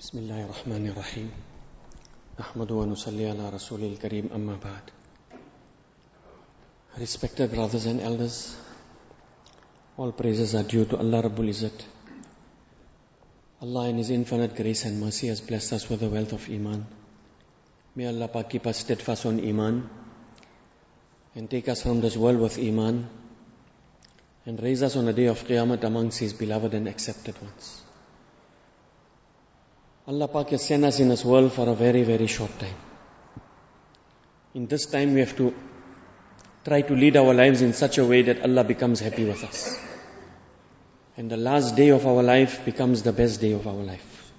بسم الله الرحمن الرحيم نحمد ونصلي على رسول الكريم أما بعد Respected brothers and elders, all praises are due to Allah Rabbul Izzat. Allah in His infinite grace and mercy has blessed us with the wealth of Iman. May Allah Pak keep us steadfast on Iman and take us from this world with Iman and raise us on the day of Qiyamah amongst His beloved and accepted ones. Allah Pak has sent us in this world for a very, very short time. In this time we have to try to lead our lives in such a way that Allah becomes happy with us. And the last day of our life becomes the best day of our life.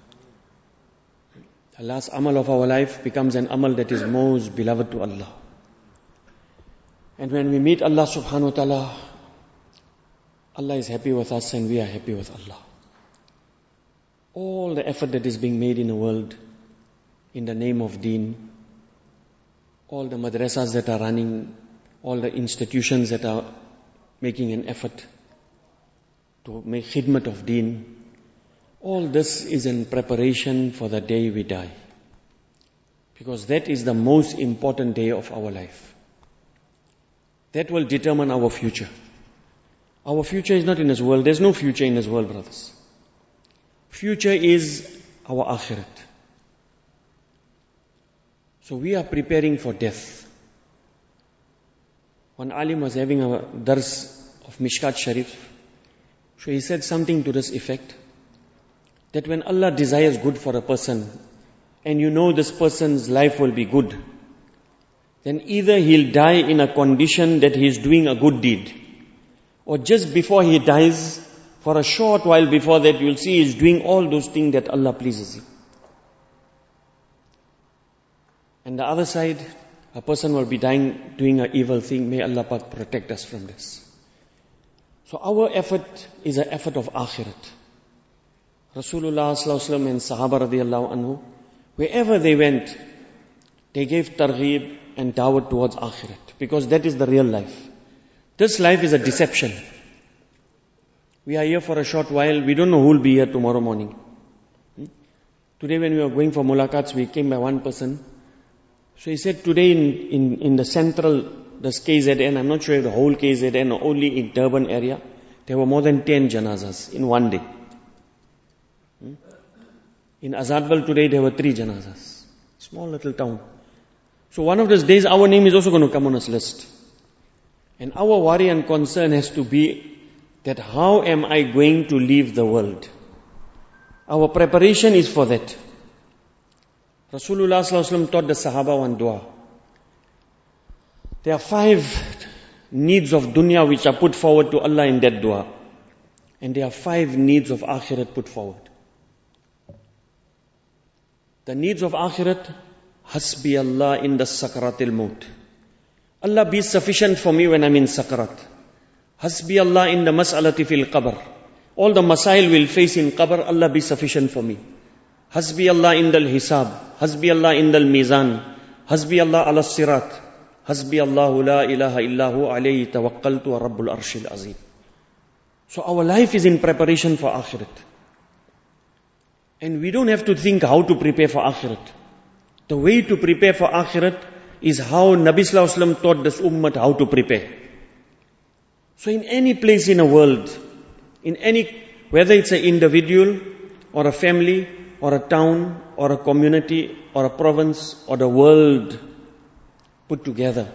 The last amal of our life becomes an amal that is most beloved to Allah. And when we meet Allah subhanahu wa ta'ala, Allah is happy with us and we are happy with Allah. All the effort that is being made in the world in the name of deen, all the madrasas that are running, all the institutions that are making an effort to make khidmat of deen, all this is in preparation for the day we die. Because that is the most important day of our life. That will determine our future. Our future is not in this world. There's no future in this world, brothers. Future is our akhirat. So we are preparing for death. One alim was having a dars of Mishkat Sharif. So he said something to this effect. That when Allah desires good for a person, and you know this person's life will be good, then either he'll die in a condition that he is doing a good deed, or just before he dies, for a short while before that, you'll see he's doing all those things that Allah pleases him. And the other side, a person will be dying doing an evil thing. May Allah protect us from this. So our effort is an effort of akhirat. Rasulullah sallallahu and Sahaba radiallahu anhu, wherever they went, they gave targheeb and dawah towards akhirat because that is the real life. This life is a deception. We are here for a short while. We don't know who will be here tomorrow morning. Hmm? Today when we were going for mulakats, we came by one person. So he said today in, in, in the central, the KZN, I'm not sure if the whole KZN or only in Durban area, there were more than 10 janazas in one day. Hmm? In Azaadville today there were three janazas. Small little town. So one of those days our name is also going to come on this list. And our worry and concern has to be that how am I going to leave the world? Our preparation is for that. Rasulullah taught the Sahaba one dua. There are five needs of dunya which are put forward to Allah in that dua. And there are five needs of akhirat put forward. The needs of akhirat, hasbi Allah in the sakaratil maut. Allah be sufficient for me when I'm in sakarat. Hasbi Allah in the mas'alati fil qabr. All the masail will face in qabr, Allah be sufficient for me. Hasbi Allah in the hisab. Hasbi Allah in the mizan. Hasbi Allah ala sirat. Hasbi Allah la ilaha illahu alayhi tawakkaltu wa rabbul arshil azim. So our life is in preparation for akhirat. And we don't have to think how to prepare for akhirat. The way to prepare for akhirat is how Nabi Sallallahu Alaihi Wasallam taught this ummah how to prepare. So in any place in a world, in any, whether it's an individual or a family or a town or a community or a province or the world put together,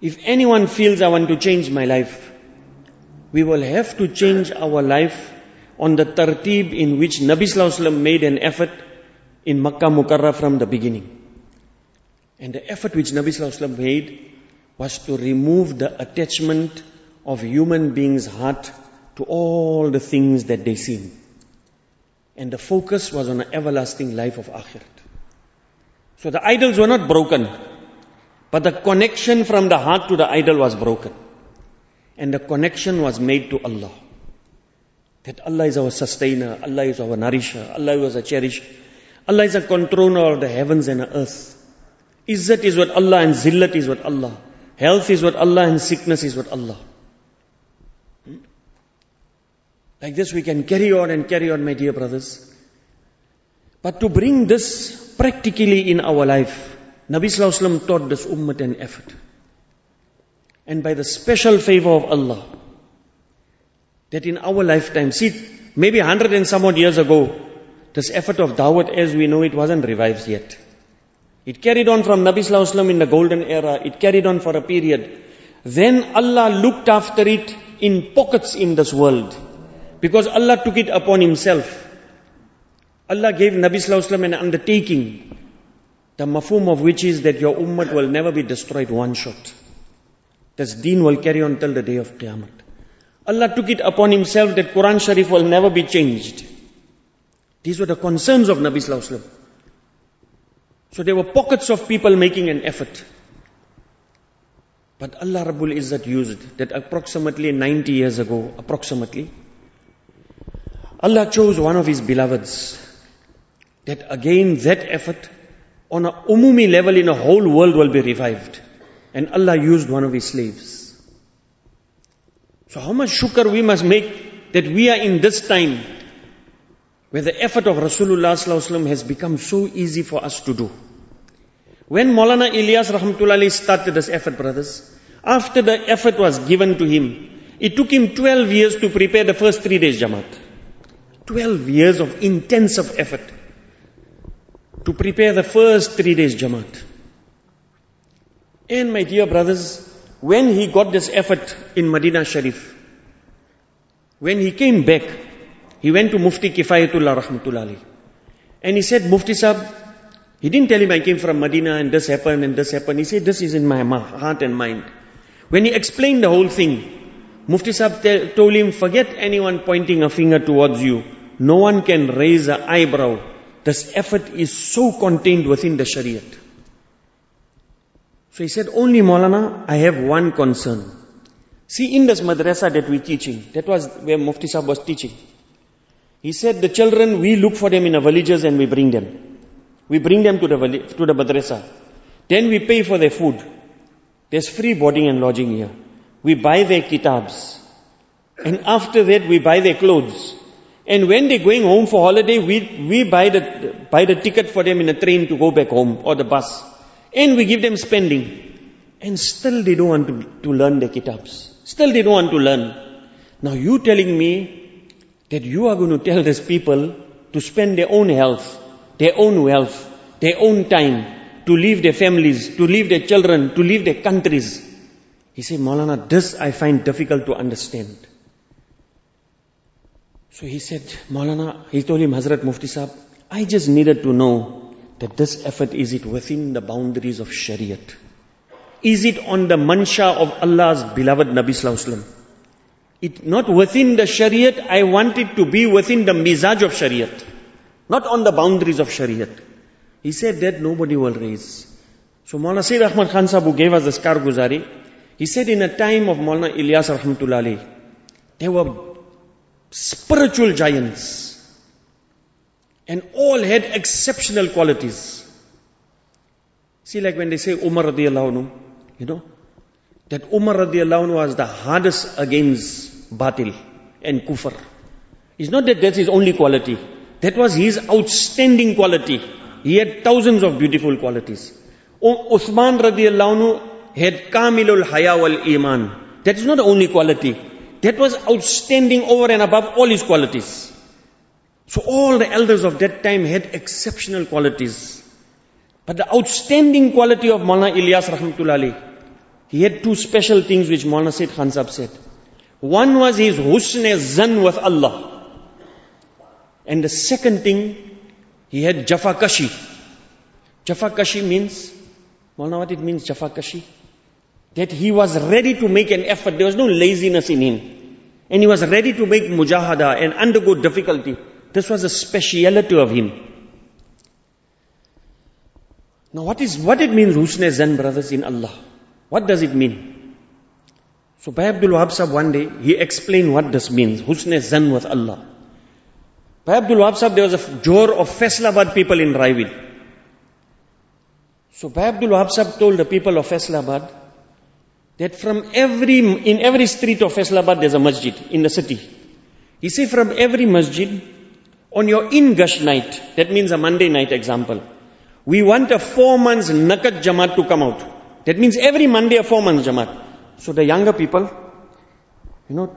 if anyone feels I want to change my life, we will have to change our life on the tartib in which Nabi Wasallam made an effort in Makkah Mukarramah from the beginning. And the effort which Nabi Wasallam made was to remove the attachment of human beings' heart to all the things that they see. And the focus was on the everlasting life of akhirat. So the idols were not broken, but the connection from the heart to the idol was broken. And the connection was made to Allah. That Allah is our sustainer, Allah is our nourisher, Allah is our cherisher. Allah is a controller of the heavens and the earth. Izzat is what Allah and zillat is what Allah. Health is what Allah and sickness is what Allah. Like this we can carry on and carry on, my dear brothers. But to bring this practically in our life, Nabi Sallallahu taught this ummah an effort. And by the special favor of Allah, that in our lifetime, see, maybe hundred and some odd years ago, this effort of Dawat as we know it wasn't revived yet. It carried on from Nabi Sallallahu in the golden era. It carried on for a period. Then Allah looked after it in pockets in this world. Because Allah took it upon Himself. Allah gave Nabi Sallallahu Alaihi an undertaking. The mafum of which is that your ummah will never be destroyed one shot. This deen will carry on till the day of Qiyamah. Allah took it upon Himself that Quran Sharif will never be changed. These were the concerns of Nabi Sallallahu Alaihi So there were pockets of people making an effort. But Allah Rabbul Izzat used that approximately 90 years ago, approximately, Allah chose one of His beloveds. That again, that effort on a umumi level in a whole world will be revived. And Allah used one of His slaves. So how much shukr we must make that we are in this time where the effort of Rasulullah has become so easy for us to do. When Maulana Ilyas Rahmatullah started this effort, brothers, after the effort was given to him, it took him 12 years to prepare the first three days Jamaat. 12 years of intensive effort to prepare the first three days Jamaat. And my dear brothers, when he got this effort in Medina Sharif, when he came back, he went to Mufti Kifayatullah Rahmatullah And he said, Mufti Sahib, he didn't tell him I came from Medina and this happened and this happened. He said, this is in my heart and mind. When he explained the whole thing, Mufti Sahib told him, forget anyone pointing a finger towards you. No one can raise an eyebrow. This effort is so contained within the Shariat. So he said, only Maulana, I have one concern. See, in this madrasa that we're teaching, that was where Mufti Sahib was teaching. He said, the children, we look for them in the villages and we bring them. We bring them to the, to the madrasa. Then we pay for their food. There's free boarding and lodging here. We buy their kitabs. And after that, we buy their clothes. And when they're going home for holiday, we, we buy the, buy the ticket for them in a train to go back home or the bus. And we give them spending. And still they don't want to, to learn the kitabs. Still they don't want to learn. Now you telling me that you are going to tell these people to spend their own health their own wealth, their own time, to leave their families, to leave their children, to leave their countries. He said, Maulana, this I find difficult to understand. So he said, Maulana, he told him, Hazrat Mufti Sahib, I just needed to know that this effort, is it within the boundaries of Shariat? Is it on the mansha of Allah's beloved Nabi Sallallahu It not within the Shariat, I want it to be within the mizaj of Shariat. Not on the boundaries of Shariat. He said that nobody will raise. So Maulana Sayyid Ahmad Khan Sahib who gave us the Karguzari, he said in a time of Maulana Ilyas Rahmatullahi, there were spiritual giants. And all had exceptional qualities. See like when they say Umar radiallahu anhu, you know, that Umar radiallahu anhu was the hardest against batil and kufr. It's not that that's his only quality. That was his outstanding quality. He had thousands of beautiful qualities. Uthman radiallahu anhu had kamilul haya wal iman. That is not the only quality. That was outstanding over and above all his qualities. So all the elders of that time had exceptional qualities. But the outstanding quality of Maulana Ilyas rahmatullah he had two special things which Maulana Said Khansab said. One was his husn zan with Allah. And the second thing, he had Jafakashi. Jafakashi means, now what it means, Jafakashi? That he was ready to make an effort. There was no laziness in him. And he was ready to make mujahada and undergo difficulty. This was a speciality of him. Now what is, what it means, Husne Zan brothers in Allah? What does it mean? So Bhai Abdul Wahab Sahib one day, he explained what this means, Husne Zan with Allah. Bhai Abdul Wahab Sahib, there was a jor of Faisalabad people in Raiwind. So Bhai Abdul Wahab Sahib told the people of Faisalabad that from every, in every street of Faisalabad there's a masjid in the city. He said from every masjid, On your in-gush night, that means a Monday night example, we want a four months nakat jamaat to come out. That means every Monday a four months jamaat. So the younger people, you know,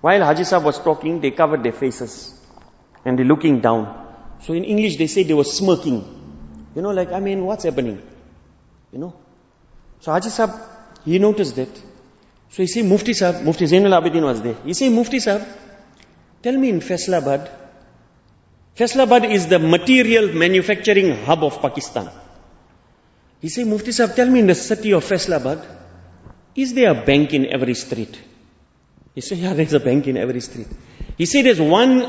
while Haji Sahib was talking, they covered their faces and they're looking down. So in English they say they were smirking. You know, like, I mean, what's happening? You know? So Haji Sahib, he noticed that. So he said, Mufti Sahib, Mufti Zainul Abidin was there. He said, Mufti Sahib, tell me in Faisalabad, Faisalabad is the material manufacturing hub of Pakistan. He said, Mufti Sahib, tell me in the city of Faisalabad, is there a bank in every street? He said, yeah, there's a bank in every street. He said, there's one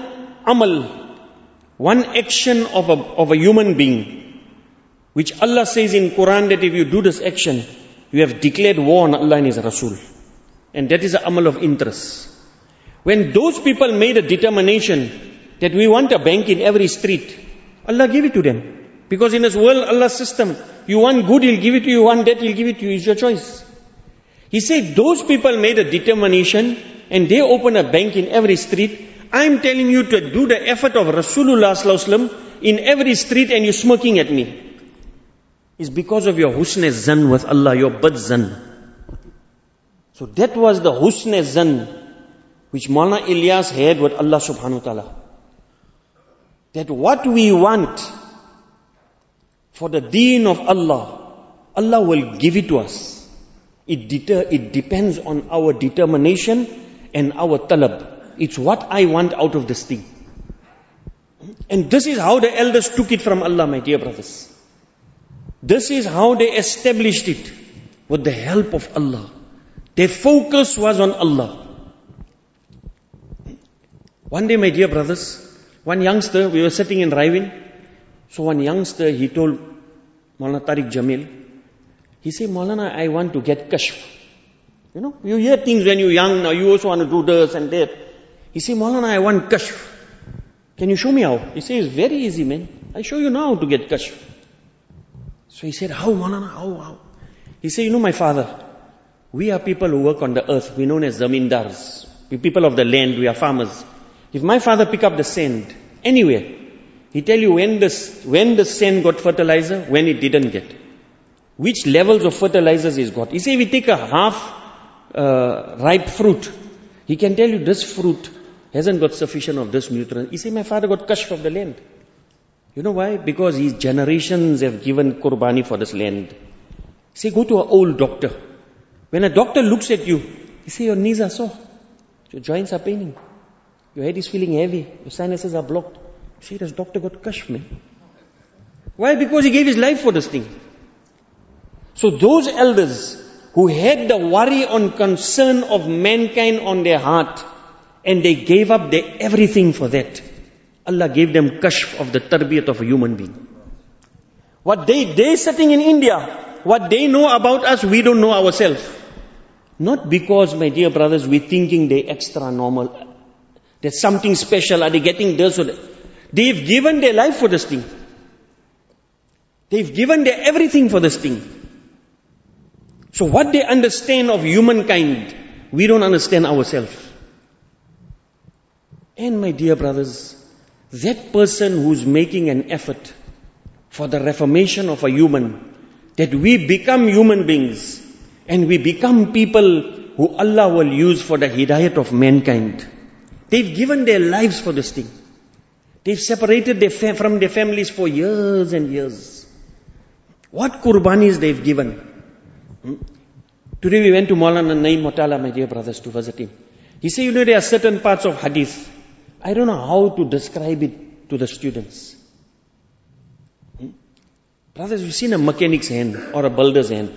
amal, one action of a, of a human being, which Allah says in Quran that if you do this action, you have declared war on Allah and His Rasul. And that is an amal of interest. When those people made a determination that we want a bank in every street, Allah gave it to them. Because in this world, Allah's system, you want good, He'll give it to you, you want that, He'll give it to you, it's your choice. He said, those people made a determination and they opened a bank in every street. I'm telling you to do the effort of Rasulullah in every street and you're smirking at me. It's because of your husn zan with Allah, your bad zan. So that was the husn zan which Maulana Ilyas had with Allah subhanahu wa ta'ala. That what we want for the deen of Allah, Allah will give it to us. It, deter, it depends on our determination and our talab. It's what I want out of this thing. And this is how the elders took it from Allah, my dear brothers. This is how they established it with the help of Allah. Their focus was on Allah. One day, my dear brothers, one youngster, we were sitting in Raiwind. So one youngster, he told Maulana Tariq Jamil, he said, Maulana, I want to get kashf. You know, you hear things when you're young, now you also want to do this and that. He said, Maulana, I want kashf. Can you show me how? He says, it's very easy, man. I show you now how to get kashf. So he said, how, Maulana, how, how? He said, you know, my father, we are people who work on the earth. We're known as zamindars. We're people of the land. We are farmers. If my father pick up the sand anywhere, he tell you when the, when the sand got fertilizer, when it didn't get which levels of fertilizers he's got. He say we take a half uh, ripe fruit. He can tell you this fruit hasn't got sufficient of this nutrient. He say my father got kashf of the land. You know why? Because his generations have given qurbani for this land. Say go to an old doctor. When a doctor looks at you, he say your knees are sore. Your joints are paining. Your head is feeling heavy. Your sinuses are blocked. See, this doctor got kashf, man. Why? Because he gave his life for this thing. So those elders who had the worry and concern of mankind on their heart and they gave up their everything for that. Allah gave them kashf of the tarbiyat of a human being. What they, they sitting in India, what they know about us, we don't know ourselves. Not because, my dear brothers, we're thinking they're extra normal. There's something special. Are they getting this or that? They've given their life for this thing. They've given their everything for this thing. So what they understand of humankind, we don't understand ourselves. And my dear brothers, that person who's making an effort for the reformation of a human, that we become human beings and we become people who Allah will use for the hidayat of mankind. They've given their lives for this thing. They've separated their fa- from their families for years and years. What qurbanis they've given. Hmm? Today we went to Maulana Naim Motala, my dear brothers, to visit him. He said, you know, there are certain parts of hadith. I don't know how to describe it to the students. Brothers, you've seen a mechanic's hand or a builder's hand.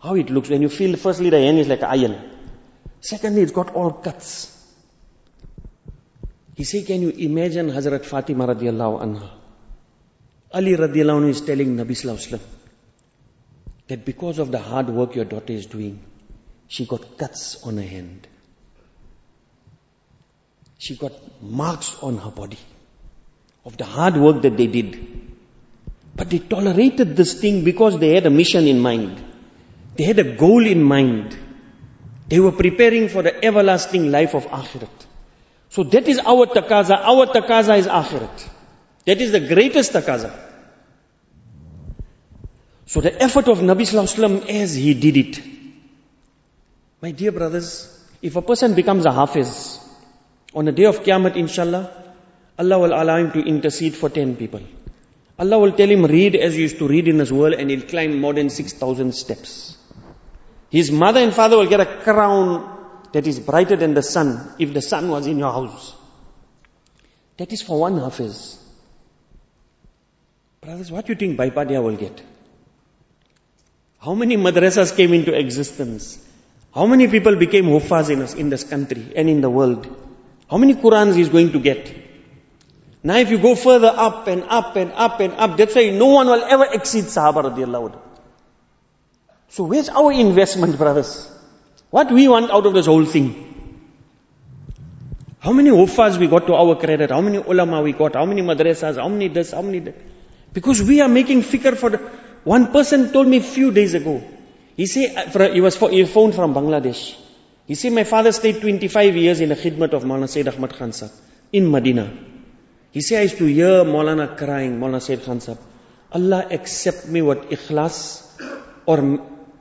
How it looks when you feel, firstly, the hand is like iron. Secondly, it's got all cuts. He said, can you imagine Hazrat Fatima radiallahu anha? Ali radiallahu anhu is telling Nabi sallallahu that because of the hard work your daughter is doing, she got cuts on her hand. She got marks on her body of the hard work that they did. But they tolerated this thing because they had a mission in mind. They had a goal in mind. They were preparing for the everlasting life of Akhirat. So that is our takaza. Our takaza is akhirat. That is the greatest takaza. So the effort of Nabi Sallallahu Alaihi Wasallam as he did it. My dear brothers, if a person becomes a hafiz, on the day of Qiyamah, inshallah, Allah will allow him to intercede for 10 people. Allah will tell him, read as you used to read in this world and he'll climb more than 6,000 steps. His mother and father will get a crown that is brighter than the sun if the sun was in your house. That is for one hafiz. Brothers, what do you think Bhai Padia will get? How many madrasas came into existence? How many people became hufaz in, us, in this country and in the world? How many Qurans is going to get? Now if you go further up and up and up and up, that's why no one will ever exceed Sahaba radiallahu So where's our investment, brothers? What we want out of this whole thing? How many hufaz we got to our credit? How many ulama we got? How many madrasas? How many this? How many that? Because we are making fikr for the, one person told me a few days ago. He said, uh, he was phoned from Bangladesh. He said, my father stayed 25 years in the khidmat of Maulana Sayyid Ahmad Khan Sahib in Medina. He said, I used to hear Maulana crying, Maulana Sayyid Khan Sahib, Allah accept me what ikhlas or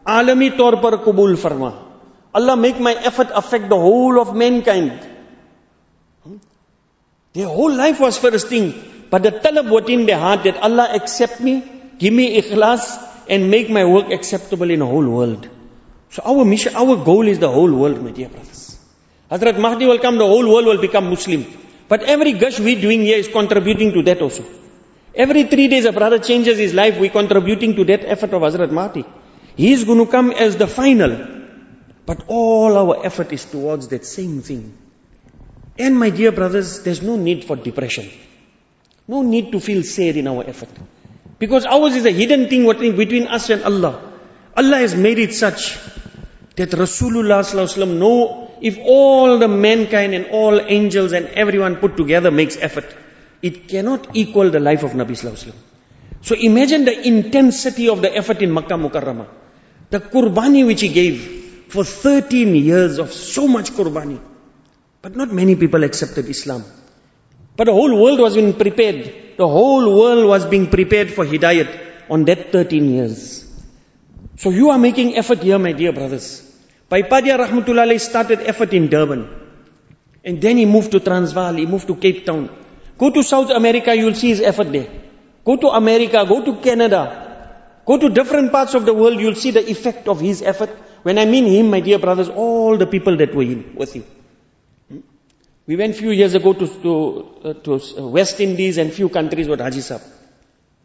alami taur par kabul farma. Allah make my effort affect the whole of mankind. Hmm? Their whole life was for this thing. But the talab was in their heart that Allah accept me, give me ikhlas and make my work acceptable in the whole world. So our mission, our goal is the whole world, my dear brothers. Hazrat Mahdi will come, the whole world will become Muslim. But every gush we doing here is contributing to that also. Every three days a brother changes his life, we're contributing to that effort of Hazrat Mahdi. He is going to come as the final. But all our effort is towards that same thing. And my dear brothers, there's no need for depression. No need to feel sad in our effort. Because ours is a hidden thing between us and Allah. Allah has made it such that Rasulullah know if all the mankind and all angels and everyone put together makes effort, it cannot equal the life of Nabi Sallallahu So imagine the intensity of the effort in Makkah Mukarramah. The qurbani which he gave for 13 years of so much qurbani. But not many people accepted Islam. But the whole world was being prepared. The whole world was being prepared for Hidayat on that 13 years. So you are making effort here, my dear brothers. Bhai Padia Rahmatullah started effort in Durban. And then he moved to Transvaal, he moved to Cape Town. Go to South America, you'll see his effort there. Go to America, go to Canada. Go to different parts of the world, you'll see the effect of his effort. When I mean him, my dear brothers, all the people that were in, with him. We went few years ago to, to, uh, to West Indies and few countries with Haji Sahib.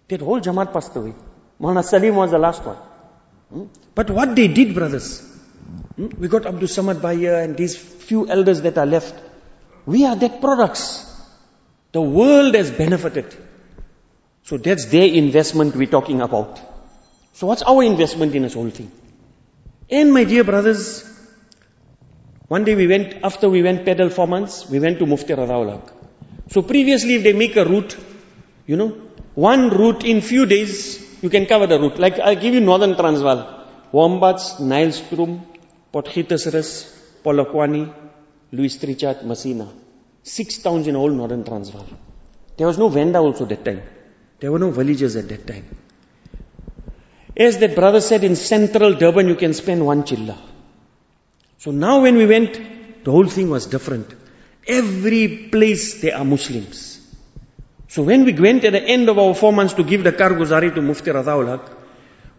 That whole Jamaat passed away. Maulana Salim was the last one. Hmm? But what they did, brothers, hmm? we got Abdul Samad Bhaiya and these few elders that are left. We are their products. The world has benefited. So that's their investment we're talking about. So what's our investment in this whole thing? And my dear brothers, one day we went, after we went pedal four months, we went to Mufti Radaul Haq. So previously if they make a route, you know, one route in few days, you can cover the route. Like I'll give you Northern Transvaal. Warmbaths, Nylstroom, Potgietersrus, Polokwane, Louis Trichardt, Messina. Six towns in all Northern Transvaal. There was no Venda also that time. There were no villages at that time. As that brother said, in central Durban you can spend one chilla. So now when we went, the whole thing was different. Every place there are Muslims. So when we went at the end of our four months to give the karguzari to Mufti Radaul Haq,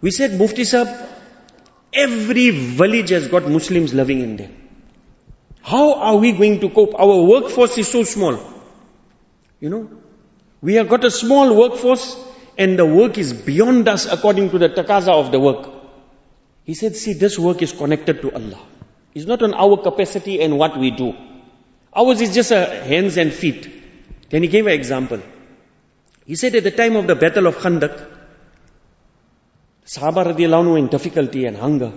we said, Mufti Sahib, every village has got Muslims living in them. How are we going to cope? Our workforce is so small. You know, we have got a small workforce and the work is beyond us according to the takaza of the work. He said, see, this work is connected to Allah. It's not on our capacity and what we do. Ours is just a hands and feet. Then he gave an example. He said at the time of the battle of Khandaq, Sahaba radiallahu in difficulty and hunger.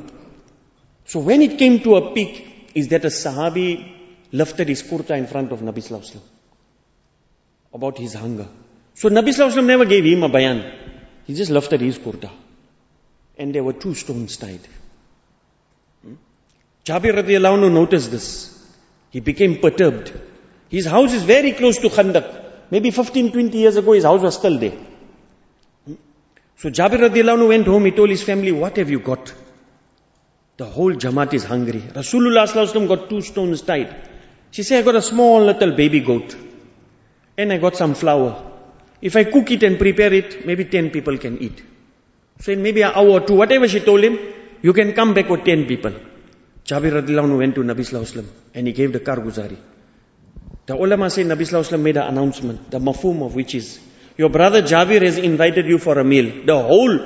So when it came to a peak, is that a Sahabi lifted his kurta in front of Nabi Sallallahu about his hunger. So Nabi Sallallahu never gave him a bayan. He just lifted his kurta. And there were two stones tied. Hmm? Jabir radiallahu noticed this. He became perturbed. His house is very close to Khandaq. Maybe 15, 20 years ago, his house was still there. So Jabir radiallahu went home, he told his family, what have you got? The whole Jamaat is hungry. Rasulullah got two stones tied. She said, I got a small little baby goat. And I got some flour. If I cook it and prepare it, maybe 10 people can eat. So in maybe an hour or two, whatever she told him, you can come back with 10 people. Jabir radiallahu went to Nabi Sallallahu and he gave the karguzari. The ulama say Nabi Sallallahu Alaihi Wasallam made an announcement, the mafum of which is, your brother Jabir has invited you for a meal. The whole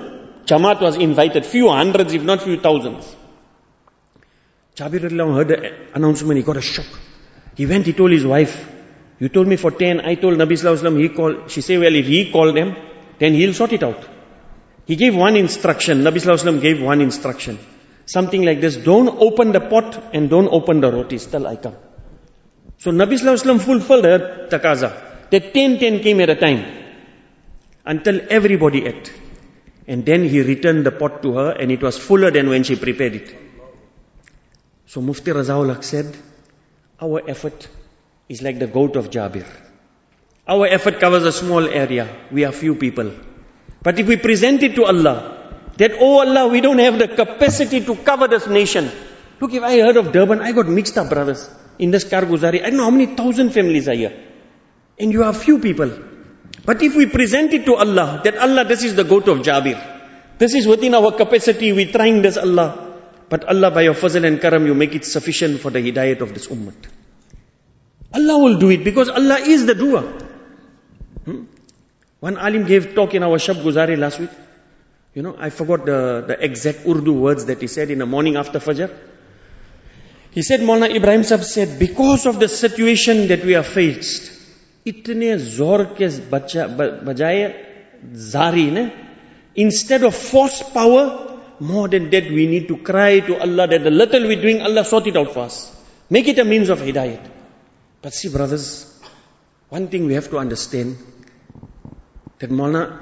Jamaat was invited, few hundreds, if not few thousands. Jabir heard the announcement, he got a shock. He went, he told his wife, you told me for 10, I told Nabi Sallallahu he called, she said, well, if he called them, then he'll sort it out. He gave one instruction, Nabi Sallallahu gave one instruction. Something like this, don't open the pot and don't open the rotis till I come. So Nabi Sallallahu fulfilled her takaza. The 10 10 came at a time until everybody ate. And then he returned the pot to her and it was fuller than when she prepared it. So Mufti Razaul said, our effort is like the goat of Jabir. Our effort covers a small area. We are few people. But if we present it to Allah, that, oh Allah, we don't have the capacity to cover this nation. Look, if I heard of Durban, I got mixed up, brothers in this Karguzari. I don't know how many thousand families are here. And you are few people. But if we present it to Allah, that Allah, this is the goat of Jabir. This is within our capacity, we're trying this Allah. But Allah, by your fazl and karam, you make it sufficient for the hidayat of this ummah. Allah will do it because Allah is the doer. Hmm? One alim gave talk in our Shab Guzari last week. You know, I forgot the, the exact Urdu words that he said in the morning after Fajr. He said, Maulana Ibrahim Sahib said, because of the situation that we are faced, zor ke bajaye zari ne, instead of force power, more than that we need to cry to Allah that the little we're doing, Allah sort it out for us. Make it a means of hidayat. But see brothers, one thing we have to understand, that Maulana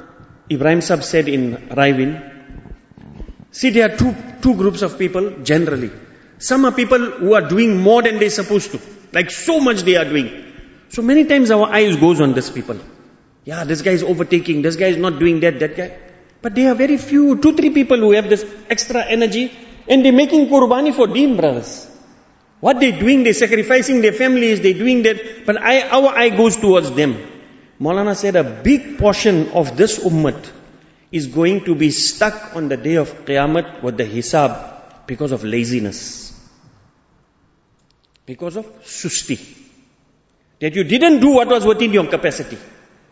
Ibrahim Sahib said in Raiwind, see there are two, two groups of people generally. Some are people who are doing more than they're supposed to. Like so much they are doing. So many times our eyes goes on these people. Yeah, this guy is overtaking, this guy is not doing that, that guy. But there are very few, two, three people who have this extra energy and they're making qurbani for deen, brothers. What they're doing, they're sacrificing their families, they're doing that, but I, our eye goes towards them. Maulana said a big portion of this ummah is going to be stuck on the day of Qiyamah with the hisab because of laziness. Because of susti. That you didn't do what was within your capacity.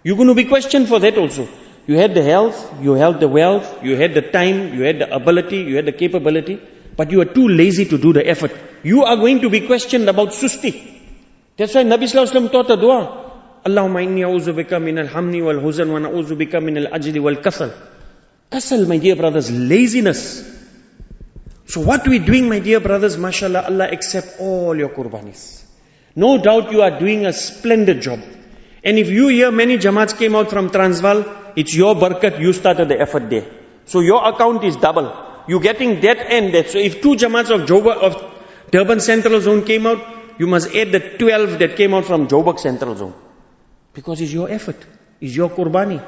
You're going to be questioned for that also. You had the health, you had the wealth, you had the time, you had the ability, you had the capability, but you were too lazy to do the effort. You are going to be questioned about susti. That's why Nabi Sallallahu taught a dua. Allahumma inni a'udhu bika min al-hamni wal-huzan wa na'udhu bika min al-ajli wal-kasal. Kasal, my dear brothers, laziness. So what we're doing, my dear brothers, mashallah, Allah accept all your qurbanis. No doubt you are doing a splendid job. And if you hear many jamaats came out from Transvaal, it's your barakat, you started the effort there. So your account is double. You're getting that and that. So if two jamaats of Joburg, of Durban Central Zone came out, you must add the 12 that came out from Joburg Central Zone. Because it's your effort. It's your qurbani.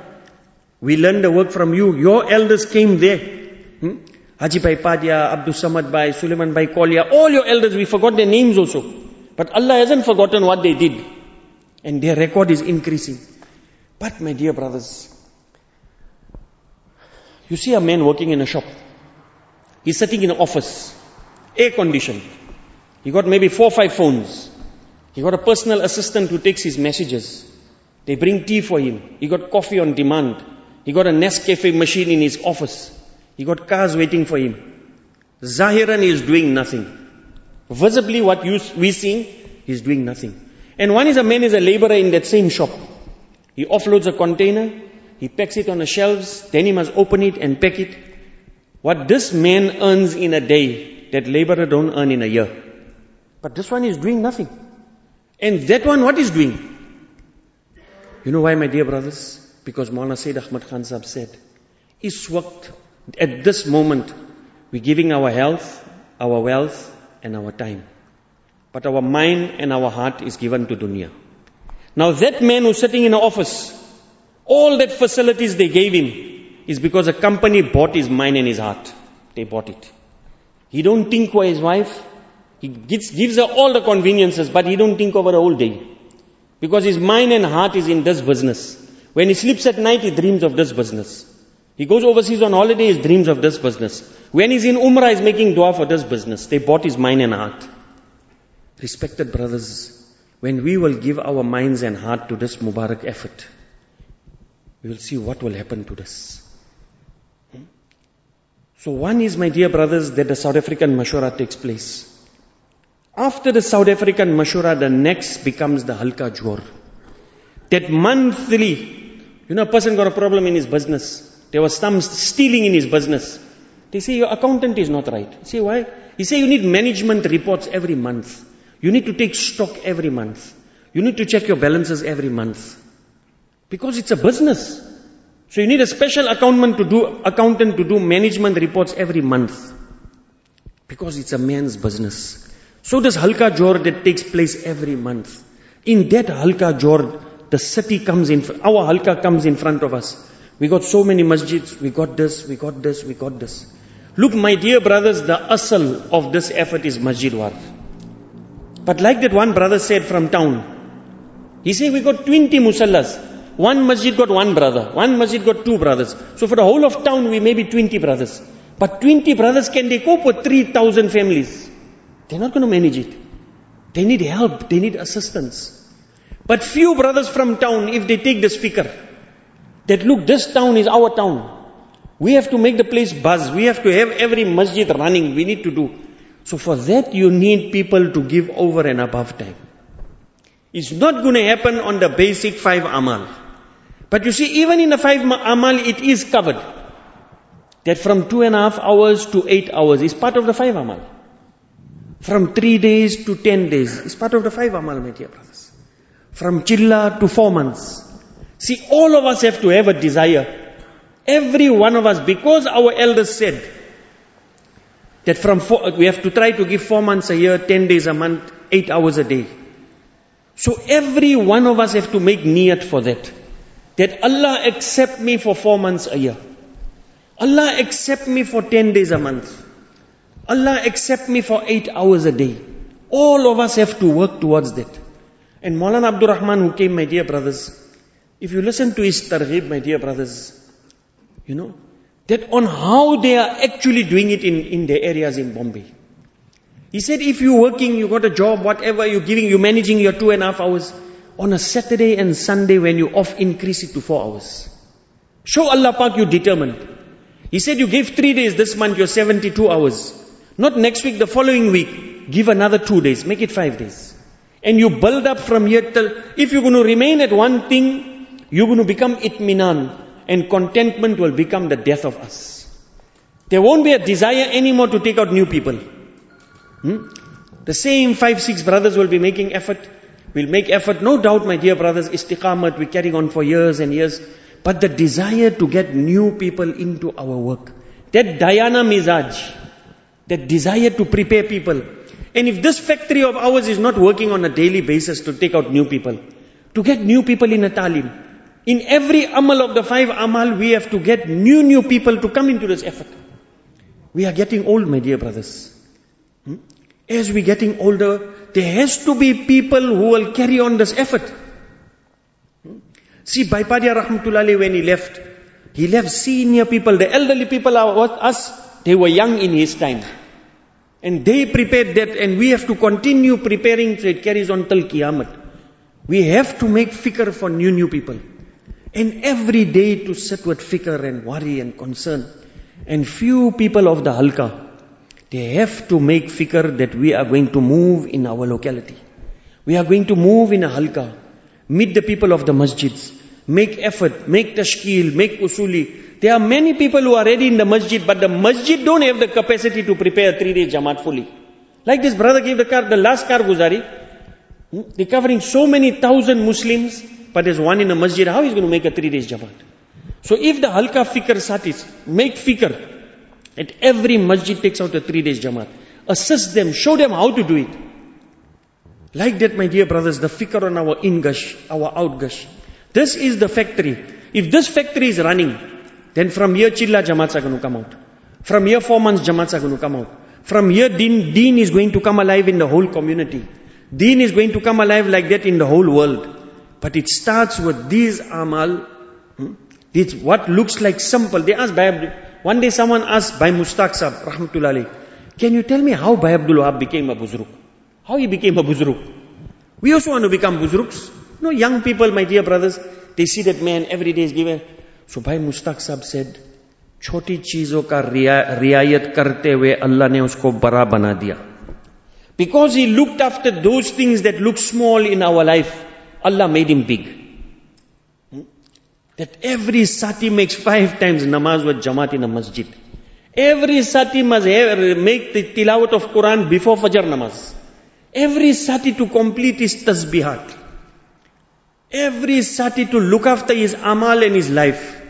We learned the work from you. Your elders came there. Hmm? Haji Bhai Padia, Abdul Samad Bhai, Suleiman Bhai Kolia, all your elders, we forgot their names also. But Allah hasn't forgotten what they did. And their record is increasing. But my dear brothers, you see a man working in a shop. He's sitting in an office, air conditioned. He got maybe four or five phones. He got a personal assistant who takes his messages. They bring tea for him. He got coffee on demand. He got a Nescafe machine in his office. He got cars waiting for him. Zahiran is doing nothing. Visibly what you, we see, he's doing nothing. And one is a man is a laborer in that same shop. He offloads a container, he packs it on the shelves, then he must open it and pack it. What this man earns in a day, that laborer don't earn in a year. But this one is doing nothing. And that one, what is doing? You know why, my dear brothers? Because Maulana Sayyid Ahmad Khan Sahib said, is waqt at this moment, we're giving our health, our wealth, and our time. But our mind and our heart is given to dunya. Now that man who's sitting in an office, all that facilities they gave him is because a company bought his mind and his heart. They bought it. He don't think for his wife. He gives, gives her all the conveniences, but he don't think over the whole day. Because his mind and heart is in this business. When he sleeps at night, he dreams of this business. He goes overseas on holiday, he dreams of this business. When he's in Umrah, he's making dua for this business. They bought his mind and heart. Respected brothers, when we will give our minds and heart to this Mubarak effort, we will see what will happen to this. So one is, my dear brothers, that the South African Mashura takes place. After the South African Mashura, the next becomes the Halka Jor. That monthly, you know, a person got a problem in his business. There was some stealing in his business. They say your accountant is not right. You say why? He say you need management reports every month. You need to take stock every month. You need to check your balances every month. Because it's a business. So you need a special accountant to do, accountant to do management reports every month. Because it's a man's business. So does Halka Jor that takes place every month. In that Halka Jor, the city comes in, our Halka comes in front of us. We got so many masjids, we got this, we got this, we got this. Look, my dear brothers, the asal of this effort is Masjid War. But like that one brother said from town, he said we got 20 musallas. One masjid got one brother, one masjid got two brothers. So for the whole of town, we may be 20 brothers. But 20 brothers, can they cope with 3,000 families? They're not going to manage it. They need help, they need assistance. But few brothers from town, if they take the speaker, that look, this town is our town. We have to make the place buzz. We have to have every masjid running. We need to do. So for that you need people to give over and above time. It's not going to happen on the basic five amal. But you see, even in the five amal, it is covered. That from two and a half hours to eight hours is part of the five amal. From three days to ten days is part of the five amal, my dear brothers. From chilla to four months. See, all of us have to have a desire. Every one of us, because our elders said, that from four, we have to try to give four months a year, ten days a month, eight hours a day. So every one of us have to make niyat for that. That Allah accept me for four months a year. Allah accept me for ten days a month. Allah accept me for eight hours a day. All of us have to work towards that. And Maulana Abdul Rahman who came, my dear brothers, if you listen to his targhib, my dear brothers, you know, that on how they are actually doing it in, in their areas in Bombay. He said, if you're working, you got a job, whatever you're giving, you're managing your two and a half hours. On a Saturday and Sunday when you're off, increase it to four hours. Show Allah Pak you determined. He said you gave three days this month, you're 72 hours. Not next week, the following week, give another two days, make it five days. And you build up from here till, if you're going to remain at one thing, you're going to become itminan and contentment will become the death of us. There won't be a desire anymore to take out new people. Hmm? The same five, six brothers will be making effort. We'll make effort, no doubt, my dear brothers, istiqamat, we're carrying on for years and years. But the desire to get new people into our work, that dayana mizaj, that desire to prepare people. And if this factory of ours is not working on a daily basis to take out new people, to get new people in a talim, in every amal of the five amal, we have to get new, new people to come into this effort. We are getting old, my dear brothers. Hmm? As we're getting older, there has to be people who will carry on this effort. Hmm? See, Bhai Padia Rahmatullahi, when he left, he left senior people, the elderly people are us, they were young in his time. And they prepared that, and we have to continue preparing so it carries on till Qiyamah. We have to make fikr for new, new people. And every day to sit with fikr and worry and concern. And few people of the halka, they have to make fikr that we are going to move in our locality. We are going to move in a halka. Meet the people of the masjids. Make effort, make tashkil, make usuli. There are many people who are ready in the masjid, but the masjid don't have the capacity to prepare three-day jamaat fully. Like this brother gave the car, the last karguzari. They're covering so many thousand Muslims but there's one in a masjid, how he's going to make a three days Jamaat? So if the halka fikr satis, make fikr, and every masjid takes out a three days Jamaat, assist them, show them how to do it. Like that, my dear brothers, the fikr on our ingush, our outgush. This is the factory. If this factory is running, then from here chilla jamaats are going to come out. From here four months jamaats are going to come out. From here deen, deen is going to come alive in the whole community. Deen is going to come alive like that in the whole world. But it starts with these amal. Hmm? It's what looks like simple. They ask by one day someone asked Bhai Mustaq Sahib, can you tell me how Bhai Abdul Wahab became a Buzruk? How he became a Buzruk? We also want to become Buzruks. No, young people, my dear brothers, they see that man every day is given. So Bhai Mustaq Sahib said, छोटी चीजों का रियायत करते हुए अल्लाह ने उसको बड़ा बना दिया Because he looked after those things that look small in our life. Allah made him big. Hmm? That every sati makes five times namaz with jamaat in a masjid. Every sati must have, make the tilawat of Quran before Fajr namaz. Every sati to complete his tasbihat. Every sati to look after his amal and his life.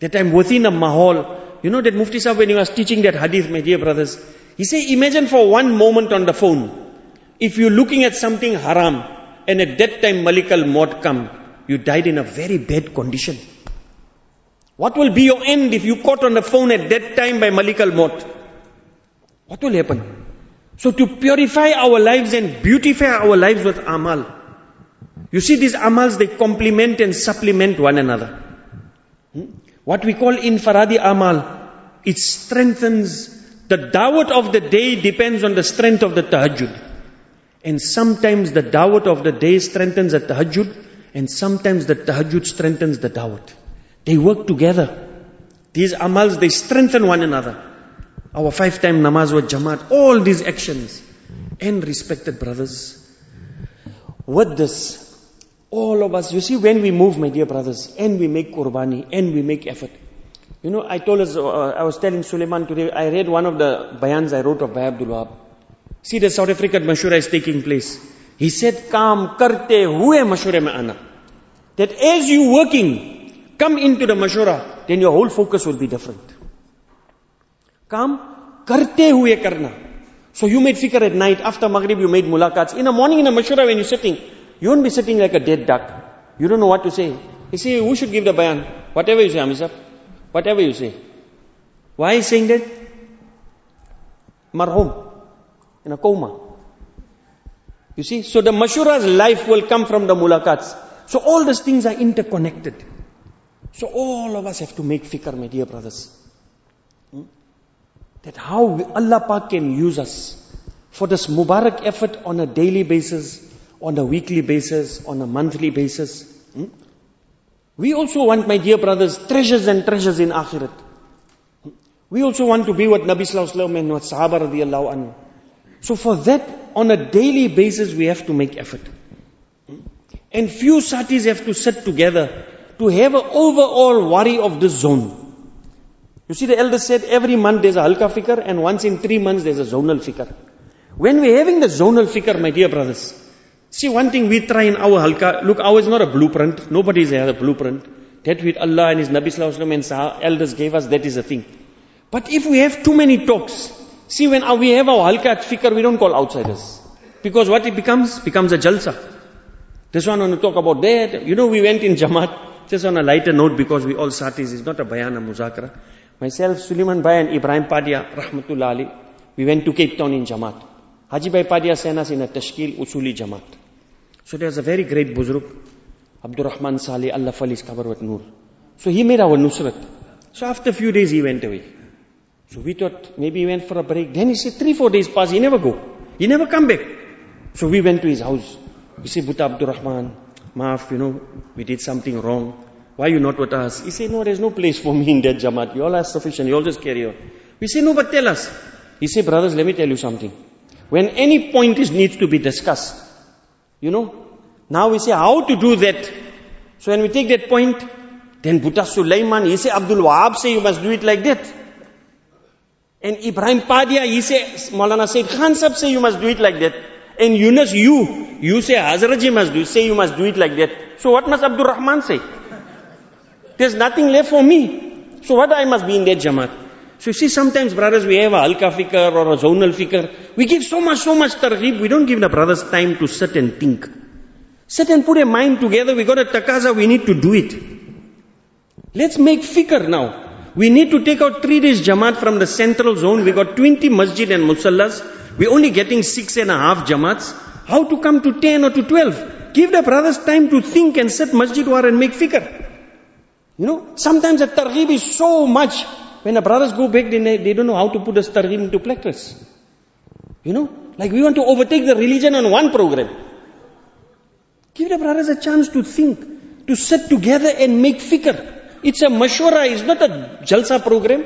That I'm within a mahal. You know that Mufti Sahib when he was teaching that hadith, my dear brothers, he said, imagine for one moment on the phone, if you're looking at something haram, and at that time Malik al-Maut come, you died in a very bad condition. What will be your end if you caught on the phone at that time by Malik al-Maut? What will happen? So to purify our lives and beautify our lives with amal. You see these amals, they complement and supplement one another. Hmm? What we call infaradi amal, it strengthens the dawat of the day depends on the strength of the tahajjud. And sometimes the dawat of the day strengthens the tahajjud, and sometimes the tahajjud strengthens the dawat. They work together. These amals, they strengthen one another. Our five time namaz wa jamaat, all these actions. And respected brothers, with this, all of us, you see, when we move, my dear brothers, and we make qurbani, and we make effort. You know, I told us, uh, I was telling Suleiman today, I read one of the bayans I wrote of Bhai Abdul Wahab. See, the South African mashura is taking place. He said, Kam karte hue mashura mein ana. That as you working, come into the mashura, then your whole focus will be different. Kam karte hue karna. So you made fikr at night, after Maghrib you made mulaqats. In the morning in the mashura when you're sitting, you won't be sitting like a dead duck. You don't know what to say. You say, who should give the bayan? Whatever you say, Amisa. Whatever you say. Why is saying that? Marhum. In a coma. You see, so the mashura's life will come from the mulakats. So all these things are interconnected. So all of us have to make fikr, my dear brothers. Hmm? That how Allah Pak can use us for this Mubarak effort on a daily basis, on a weekly basis, on a monthly basis. Hmm? We also want, my dear brothers, treasures and treasures in Akhirat. Hmm? We also want to be what Nabi Sallallahu Alaihi Wasallam and what Sahaba radiallahu anhu. So for that, on a daily basis, we have to make effort. And few satis have to sit together to have an overall worry of this zone. You see, the elder said every month there's a halka fikr and once in three months there's a zonal fikr. When we're having the zonal fikr, my dear brothers, See, one thing we try in our halka, look, ours is not a blueprint. Nobody's had a blueprint. That with Allah and His Nabi Sallallahu Alaihi Wasallam and Sah, elders gave us, that is a thing. But if we have too many talks, see when uh, we have our halka at fikr, we don't call outsiders. Because what it becomes? Becomes a jalsa. This one want to talk about that. You know, we went in Jamaat, just on a lighter note because we all satis, it's not a bayana muzakara. Myself, Suleiman Bhai and Ibrahim Padia, Rahmatullah Ali, we went to Cape Town in Jamaat. Haji Bhai Padia sent us in a Tashkil Usuli Jamaat. So there's a very great Buzruk, Abdurrahman Salih, Allah Fali's covered with Nur. So he made our Nusrat. So after a few days he went away. So we thought maybe he went for a break. Then he said three, four days pass, he never go. He never come back. So we went to his house. We said, Boeta Abdurrahman, Maaf, you know, we did something wrong. Why you not with us? He said, no, there's no place for me in that Jamaat. You all are sufficient. You all just carry on. We say, no, but tell us. He said, brothers, let me tell you something. When any point is needs to be discussed, you know, now we say how to do that. So when we take that point, then Buddha Sulaiman, he say Abdul Wahab say you must do it like that. And Ibrahim Padia, he say, Maulana said, Khan Sab say you must do it like that. And Yunus, you, you say Hazratji must do, say you must do it like that. So what must Abdul Rahman say? There's nothing left for me. So what I must be in that Jamaat? So you see, sometimes brothers, we have a halka fikr or a zonal fikr. We give so much, so much targhib, we don't give the brothers time to sit and think. Sit and put a mind together, we got a takaza, we need to do it. Let's make fikr now. We need to take out three days Jamaat from the central zone. We got 20 masjid and musallas. We're only getting six and a half Jamaats. How to come to 10 or to 12? Give the brothers time to think and set masjid war and make fikr. You know, sometimes the targhib is so much. When the brothers go back, they, they don't know how to put the targhib into practice. You know, like we want to overtake the religion on one program. Give the brothers a chance to think, to sit together and make fikr. It's a mashwara, it's not a jalsa program.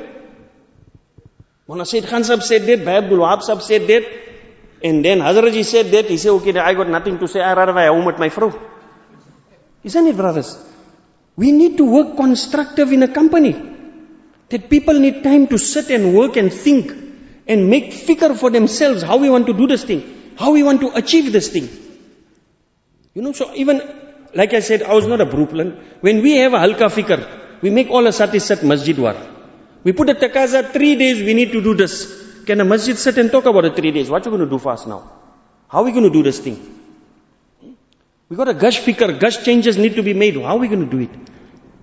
Maulana Saeed Khan said that, Bhai Abdul Wahab said that, and then Hazratji said that, he said, okay, I got nothing to say, I rather I home at my fro. Isn't it, brothers? We need to work constructive in a company. That people need time to sit and work and think and make fikr for themselves how we want to do this thing, how we want to achieve this thing. You know, so even, like I said, I was not a Brooklyn. When we have a halka fikr, we make all a sati set masjid war. We put a takaza, three days we need to do this. Can a masjid sit and talk about it three days? What are you going to do fast now? How are we going to do this thing? We got a gush fikr, gush changes need to be made. How are we going to do it?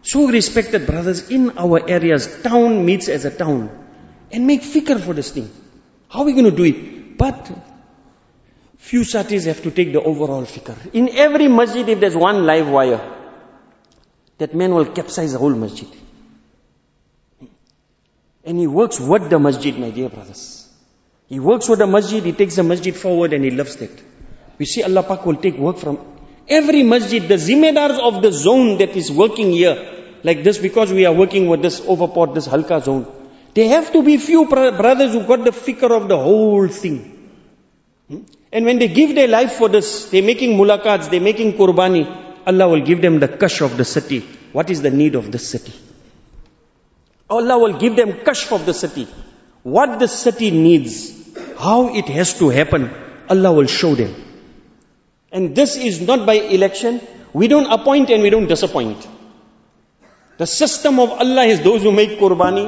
So respected brothers, in our areas, town meets as a town. And make fikr for this thing. How are we going to do it? But few satis have to take the overall fikr. In every masjid, if there's one live wire, that man will capsize the whole masjid. And he works with the masjid, my dear brothers. He works with the masjid, he takes the masjid forward and he loves that. We see Allah Pak will take work from every masjid, the zimedars of the zone that is working here, like this because we are working with this overport, this halka zone. There have to be few brothers who got the fikr of the whole thing. Hmm? And when they give their life for this, they're making mulakats, they're making qurbani, Allah will give them the kashf of the city. What is the need of this city? Allah will give them kashf of the city. What the city needs, how it has to happen, Allah will show them. And this is not by election. We don't appoint and we don't disappoint. The system of Allah is those who make qurbani,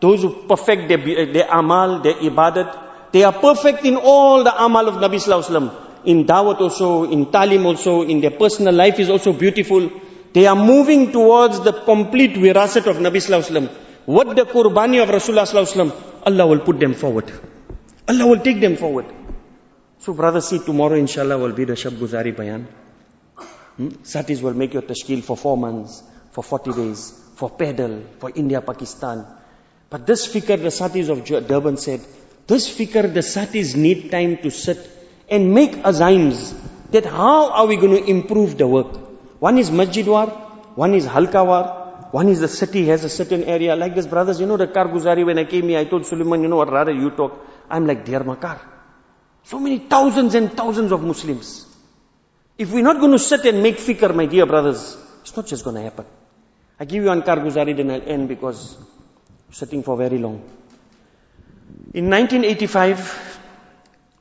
those who perfect their, their amal, their ibadat. They are perfect in all the amal of Nabi Sallallahu Alaihi Wasallam in dawat also, in talim also, in their personal life is also beautiful. They are moving towards the complete wirasat of Nabi Sallallahu. What the qurbani of Rasulullah Sallallahu Allah will put them forward. Allah will take them forward. So brother, see tomorrow inshallah will be the Shab Guzari Bayan. Hmm? Satis will make your tashkil for four months, for 40 days, for pedal, for India, Pakistan. But this fikr, the Satis of Durban said, this fikr, the Satis need time to sit and make azims that how are we going to improve the work. One is masjid war, one is halka war, one is the city has a certain area. Like this brothers, you know the Karguzari when I came here, I told Suleiman, you know what, rather you talk. I'm like, dear Makar. So many thousands and thousands of Muslims. If we're not going to sit and make fikr, my dear brothers, it's not just going to happen. I give you one Karguzari, then I'll end because sitting for very long. In 1985,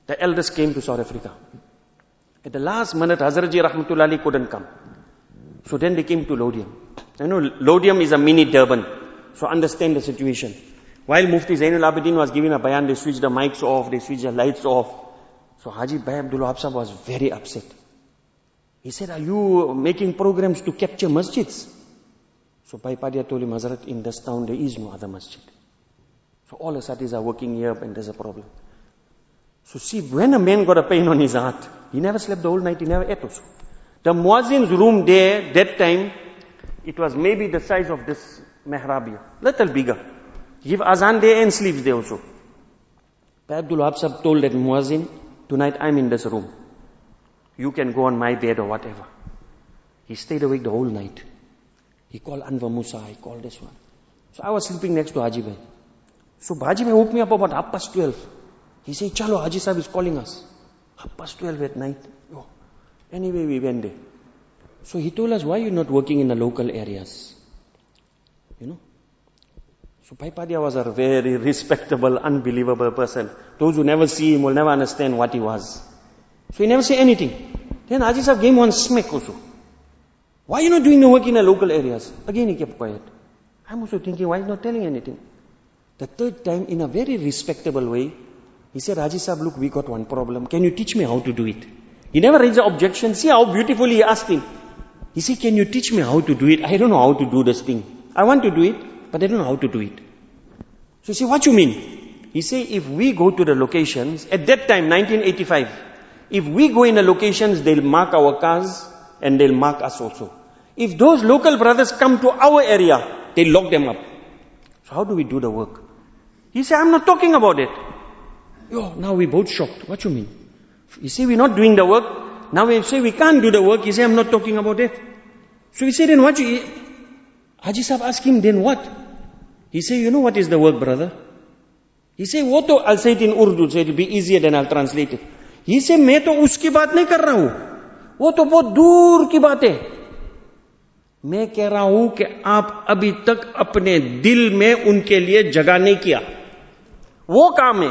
the elders came to South Africa. At the last minute, Hazratji Rahmatullah couldn't come. So then they came to Laudium. You know, Laudium is a mini Durban. So understand the situation. While Mufti Zainul Abidin was giving a bayan, they switched the mics off, they switched the lights off. So Haji Bhai Abdul Wahab was very upset. He said, are you making programs to capture masjids? So Bhai Padia told him, Hazrat, in this town there is no other masjid. So all the satis are working here and there's a problem. So see, when a man got a pain on his heart, he never slept the whole night, he never ate also. The muazzin's room there, that time, it was maybe the size of this mihrab little bigger. Give azan there and sleeps there also. Abdul Wahab told that muazzin, tonight I'm in this room. You can go on my bed or whatever. He stayed awake the whole night. He called Anwar Musa, he called this one. So I was sleeping next to Haji Bhai. So Haji Bhai woke me up about half past twelve. He said, Chalo, Haji Sahib is calling us. Half past 12 at night. Oh. Anyway, we went there. So he told us, why are you not working in the local areas? You know? So Bhai Padia was a very respectable, unbelievable person. Those who never see him will never understand what he was. So he never said anything. Then Haji Sahib gave him one smack also. Why are you not doing the work in the local areas? Again he kept quiet. I'm also thinking, why is not telling anything? The third time, in a very respectable way, he said, Raji look, we got one problem. Can you teach me how to do it? He never raised an objection. See how beautifully he asked him. He said, can you teach me how to do it? I don't know how to do this thing. I want to do it, but I don't know how to do it. So he said, what you mean? He said, if we go to the locations, at that time, 1985, if we go in the locations, they'll mark our cars and they'll mark us also. If those local brothers come to our area, they lock them up. So how do we do the work? He said, I'm not talking about it. Yo, now we both shocked. What you mean? You say we're not doing the work. Now we say we can't do the work. He say, I'm not talking about it. So we say, then what you, Haji Sahib asked him, then what? He say, you know what is the work, brother? He say, वो तो I'll say it in Urdu, so it'll be easier than I'll translate it. He say, मैं तो उसकी बात नहीं कर रहा हूं वो तो बहुत दूर की बात है मैं कह रहा हूं कि आप अभी तक अपने दिल में उनके लिए जगह नहीं किया वो काम है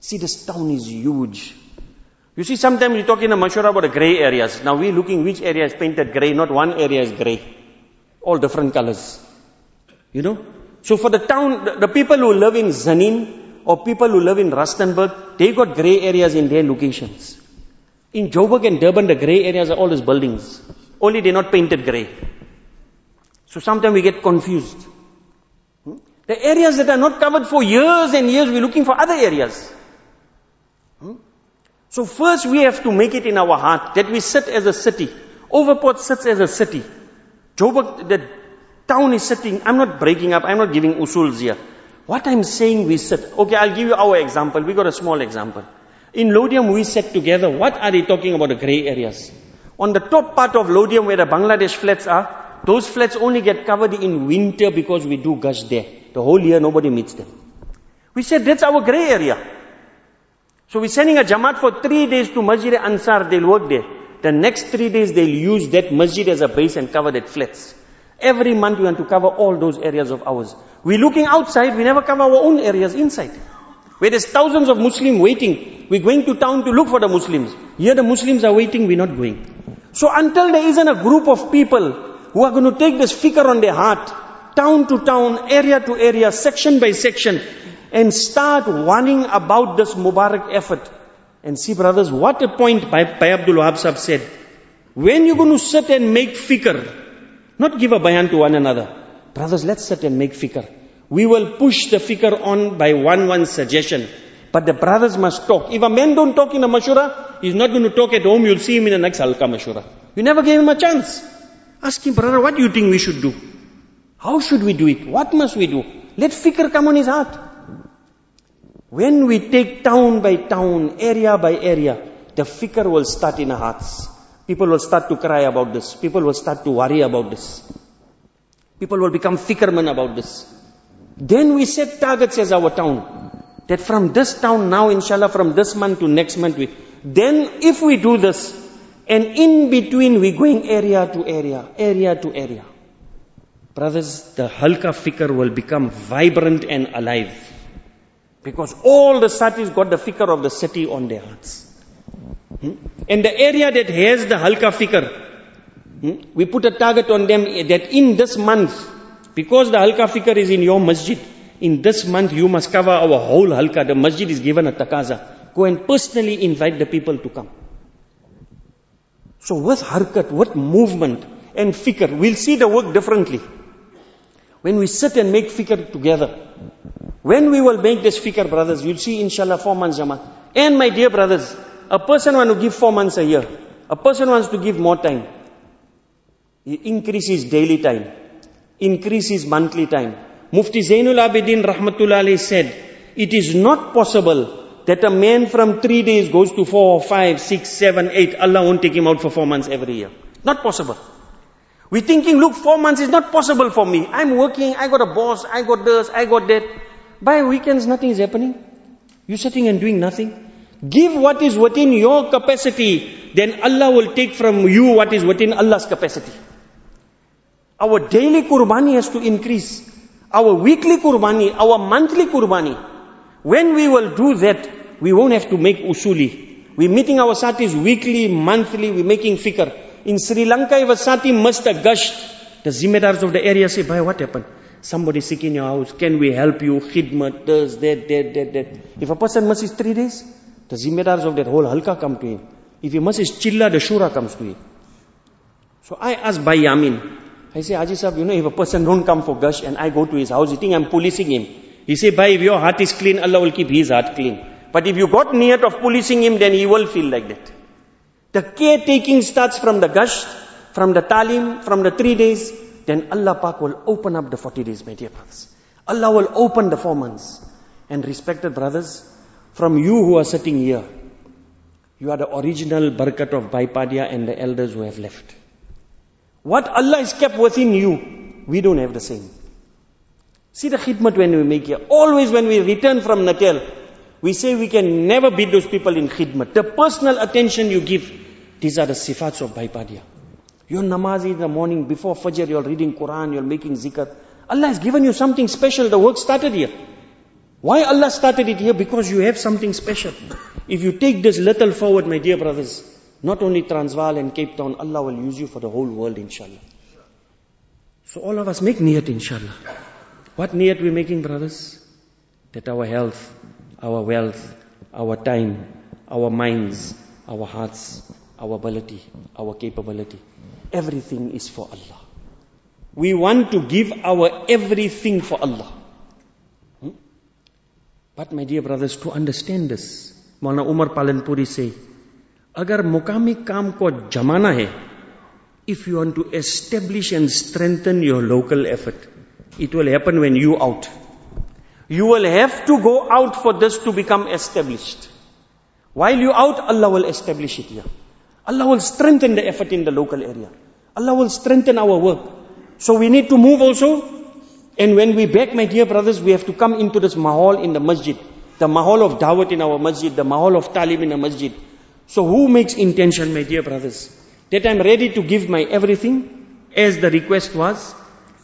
See, this town is huge. You see, sometimes we talk in a mashura about the grey areas. Now we're looking which area is painted grey, not one area is grey. All different colors. You know? So for the town, the, the people who live in Zanin or people who live in Rustenburg, they got grey areas in their locations. In Joburg and Durban, the grey areas are all these buildings. Only they're not painted grey. So sometimes we get confused. Hmm? The areas that are not covered for years and years, we're looking for other areas. So first we have to make it in our heart that we sit as a city. Overport sits as a city. Joburg, the town is sitting. I'm not breaking up. I'm not giving usuls here. What I'm saying we sit. Okay, I'll give you our example. We got a small example. In Laudium we sat together. What are they talking about the grey areas? On the top part of Laudium where the Bangladesh flats are, those flats only get covered in winter because we do gush there. The whole year nobody meets them. We said that's our grey area. So we're sending a Jamaat for three days to Masjid Ansar, they'll work there. The next three days they'll use that masjid as a base and cover that flats. Every month we want to cover all those areas of ours. We're looking outside, we never cover our own areas inside. Where there's thousands of Muslims waiting, we're going to town to look for the Muslims. Here the Muslims are waiting, we're not going. So until there isn't a group of people who are going to take this fikr on their heart, town to town, area to area, section by section, and start warning about this Mubarak effort. And see brothers, what a point by, Bhai Abdul Wahab said. When you're going to sit and make fikr, not give a bayan to one another. Brothers, let's sit and make fikr. We will push the fikr on by one one suggestion. But the brothers must talk. If a man don't talk in a mashura, he's not going to talk at home, you'll see him in the next halqa mashura. You never gave him a chance. Ask him, brother, what do you think we should do? How should we do it? What must we do? Let fikr come on his heart. When we take town by town, area by area, the fikr will start in our hearts. People will start to cry about this. People will start to worry about this. People will become fikrman about this. Then we set targets as our town. That from this town now, inshallah, from this month to next month, we, then if we do this, and in between we going area to area, area to area. Brothers, the halka fikr will become vibrant and alive. Because all the satis got the fikr of the city on their hearts. Hmm? And the area that has the halka fikr, hmm? we put a target on them that in this month, because the halka fikr is in your masjid, in this month you must cover our whole halka. The masjid is given a takaza. Go and personally invite the people to come. So with harkat, with movement and fikr, we'll see the work differently. When we sit and make fikr together, when we will make this fikr, brothers, you'll see inshallah four months Jamaat. And my dear brothers, a person wants to give four months a year. A person wants to give more time. He increases daily time. Increases monthly time. Mufti Zainul Abidin Rahmatullah said, it is not possible that a man from three days goes to four, five, six, seven, eight. Allah won't take him out for four months every year. Not possible. We're thinking, look, four months is not possible for me. I'm working, I got a boss, I got this, I got that. By weekends, nothing is happening. You're sitting and doing nothing. Give what is within your capacity, then Allah will take from you what is within Allah's capacity. Our daily kurbani has to increase. Our weekly kurbani, our monthly kurbani. When we will do that, we won't have to make usuli. We're meeting our satis weekly, monthly, we're making fikr. In Sri Lanka, if a sati must have gushed, the zimedars of the area say, by what happened? Somebody sick in your house, can we help you? Khidmat, that, that, that, that. If a person must is three days, the zimedars of that whole halka come to him. If he must is chilla, the shura comes to him. So I ask Bhai Yamin, I say, Haji Sahib, you know, if a person don't come for gush and I go to his house, you think I'm policing him. He say, Bhai, if your heart is clean, Allah will keep his heart clean. But if you got niyat of policing him, then he will feel like that. The caretaking starts from the gush, from the talim, from the three days, then Allah Pak will open up the 40 days, my dear brothers. Allah will open the four months. And respected brothers, from you who are sitting here, you are the original barakat of Bhai Padia and the elders who have left. What Allah has kept within you, we don't have the same. See the khidmat when we make here. Always when we return from Natal, we say we can never beat those people in khidmat. The personal attention you give, these are the sifats of Bhai Padia. You're namaz in the morning, before Fajr, you're reading Quran, you're making zikr. Allah has given you something special. The work started here. Why Allah started it here? Because you have something special. If you take this little forward, my dear brothers, not only Transvaal and Cape Town, Allah will use you for the whole world, inshallah. So all of us make niyat, inshallah. What niyat we making, brothers? That our health, our wealth, our time, our minds, our hearts, our ability, our capability, everything is for Allah. We want to give our everything for Allah. Hmm? But my dear brothers, to understand this, Maulana Umar Palanpuri say, अगर मुकामी काम को जमाना है if you want to establish and strengthen your local effort, it will happen when you out. You will have to go out for this to become established. While you out, Allah will establish it here. Allah will strengthen the effort in the local area. Allah will strengthen our work. So we need to move also. And when we back, my dear brothers, we have to come into this mahal in the masjid. The mahal of dawat in our masjid, the mahal of talim in the masjid. So who makes intention, my dear brothers? That I'm ready to give my everything as the request was.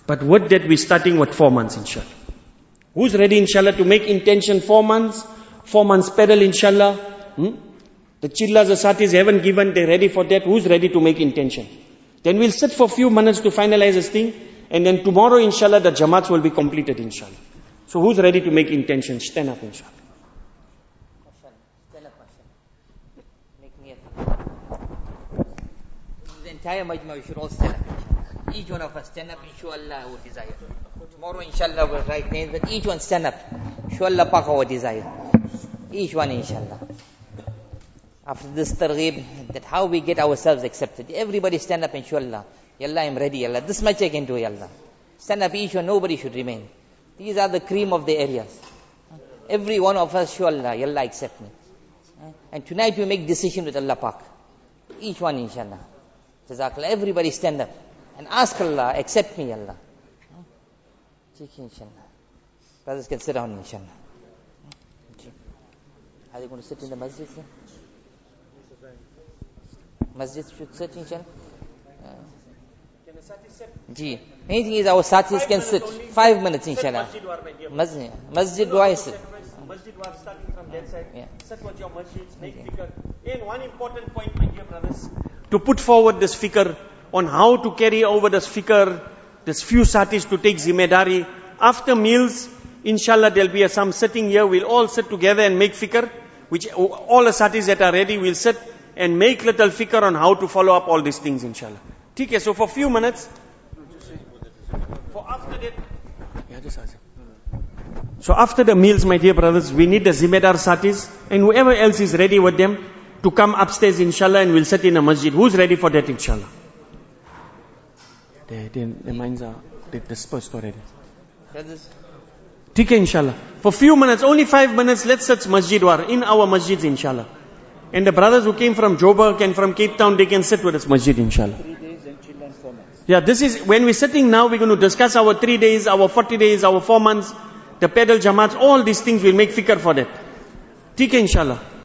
But what that we starting with four months, inshallah. Who's ready, inshallah, to make intention four months? Four months pedal, inshallah. Hmm? The chillas, the satis haven't given, they're ready for that. Who's ready to make intention? Then we'll sit for a few minutes to finalize this thing. And then tomorrow, inshallah, the jamats will be completed, inshallah. So who's ready to make intention? Stand up, inshallah. entire majma, we should all stand up. Each one of us stand up, inshallah, our desire. Tomorrow, inshallah, we'll write names, but each one stand up. Inshallah, pak our desire. Each one, inshallah. After this targheeb, that how we get ourselves accepted. Everybody stand up, inshallah. Yallah, I'm ready, yallah. This much I can do, yallah. Stand up, one, nobody should remain. These are the cream of the areas. Every one of us, inshallah, yallah, accept me. And tonight we make decision with Allah Pak. Each one, inshallah. Jazakallah. Everybody stand up and ask Allah, accept me, Allah. Inshallah. Brothers can sit down, inshallah. Are they going to sit in the masjid? Sir? Masjid should sit, inshallah. Uh, Ji. Main thing is our satis can sit. Five minutes, inshallah. Masjid. Masjid, do I sit? Masjid was starting from that side. Yeah. Sit with your masjids, make fikr. And one important point, my dear brothers, to put forward this fikr on how to carry over this fikr, this few satis to take zimedari. After meals, inshallah there'll be a, some sitting here, we'll all sit together and make fikr, which all the satis that are ready, we'll sit and make little fikr on how to follow up all these things, inshallah. Okay, so for a few minutes, for after that, yeah, just ask him. So after the meals, my dear brothers, we need the Zimedar Satis and whoever else is ready with them to come upstairs, inshallah, and we'll sit in a masjid. Who's ready for that, inshallah? Their, their, their minds are they dispersed already. Brothers, ठीक है inshallah. For few minutes, only five minutes, let's sit masjid war in our masjids inshallah. And the brothers who came from Joburg and from Cape Town, they can sit with us masjid inshallah. Yeah, this is, when we're sitting now, we're going to discuss our three days, our 40 days, our four months, the pedal jamaats, all these things, we'll make fikr for that. Tika, inshallah.